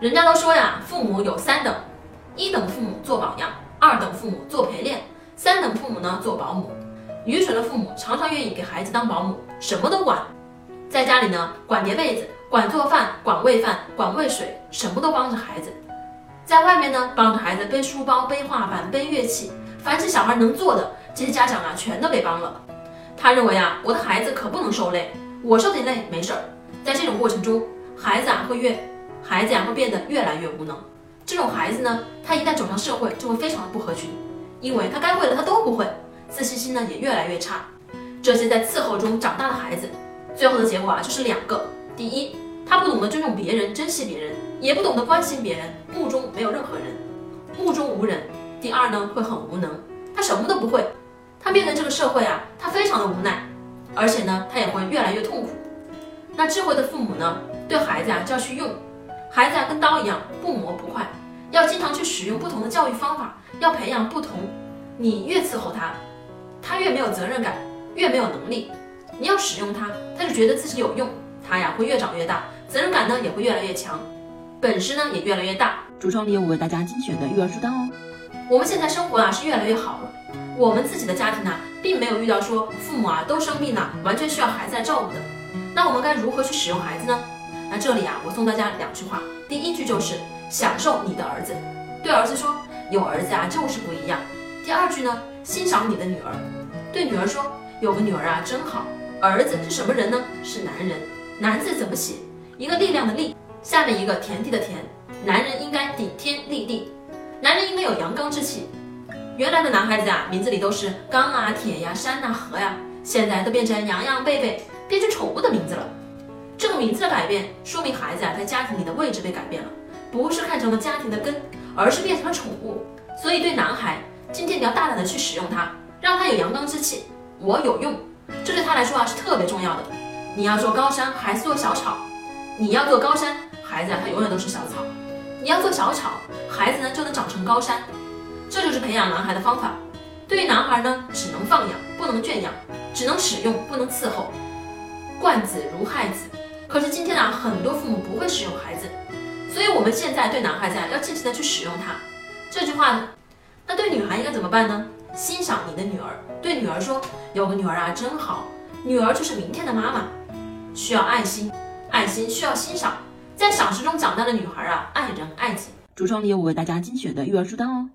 人家都说呀，父母有三等：一等父母做榜样，二等父母做陪练，三等父母呢做保姆。愚蠢的父母常常愿意给孩子当保姆，什么都管，在家里呢管叠被子、管做饭、管喂饭、管喂水，什么都帮着孩子；在外面呢帮着孩子背书包、背画板、背乐器，凡是小孩能做的，这些家长啊全都给帮了。他认为啊，我的孩子可不能受累，我受点累没事儿。在这种过程中，孩子啊会越孩子呀会变得越来越无能。这种孩子呢，他一旦走上社会，就会非常的不合群，因为他该会的他都不会。自信心呢也越来越差，这些在伺候中长大的孩子，最后的结果啊就是两个：第一，他不懂得尊重别人、珍惜别人，也不懂得关心别人，目中没有任何人，目中无人；第二呢，会很无能，他什么都不会，他面对这个社会啊，他非常的无奈，而且呢，他也会越来越痛苦。那智慧的父母呢，对孩子啊就要去用，孩子啊跟刀一样，不磨不快，要经常去使用不同的教育方法，要培养不同，你越伺候他。他越没有责任感，越没有能力。你要使用他，他就觉得自己有用，他呀会越长越大，责任感呢也会越来越强，本事呢也越来越大。橱窗里有我为大家精选的育儿书单哦。我们现在生活啊是越来越好了，我们自己的家庭呢并没有遇到说父母啊都生病了，完全需要孩子来照顾的。那我们该如何去使用孩子呢？那这里啊我送大家两句话，第一句就是享受你的儿子，对儿子说有儿子啊就是不一样。第二句呢？欣赏你的女儿，对女儿说：“有个女儿啊，真好。”儿子是什么人呢？是男人。男字怎么写？一个力量的力，下面一个田地的田。男人应该顶天立地，男人应该有阳刚之气。原来的男孩子啊，名字里都是钢啊、铁呀、山呐、河呀，现在都变成洋洋贝贝，变成宠物的。名字的改变，说明孩子啊在家庭里的位置被改变了，不是看成了家庭的根，而是变成了宠物。所以对男孩。今天你要大胆的去使用它，让它有阳刚之气。我有用，这对他来说啊是特别重要的。你要做高山，孩子做小草；你要做高山，孩子啊他永远都是小草。你要做小草，孩子呢就能长成高山。这就是培养男孩的方法。对于男孩呢，只能放养，不能圈养；只能使用，不能伺候。惯子如害子。可是今天啊，很多父母不会使用孩子，所以我们现在对男孩子啊要尽情的去使用他。这句话呢。那对女孩应该怎么办呢？欣赏你的女儿，对女儿说：“有个女儿啊，真好。”女儿就是明天的妈妈，需要爱心，爱心需要欣赏，在赏识中长大的女孩啊，爱人爱己。橱窗里有我为大家精选的育儿书单哦。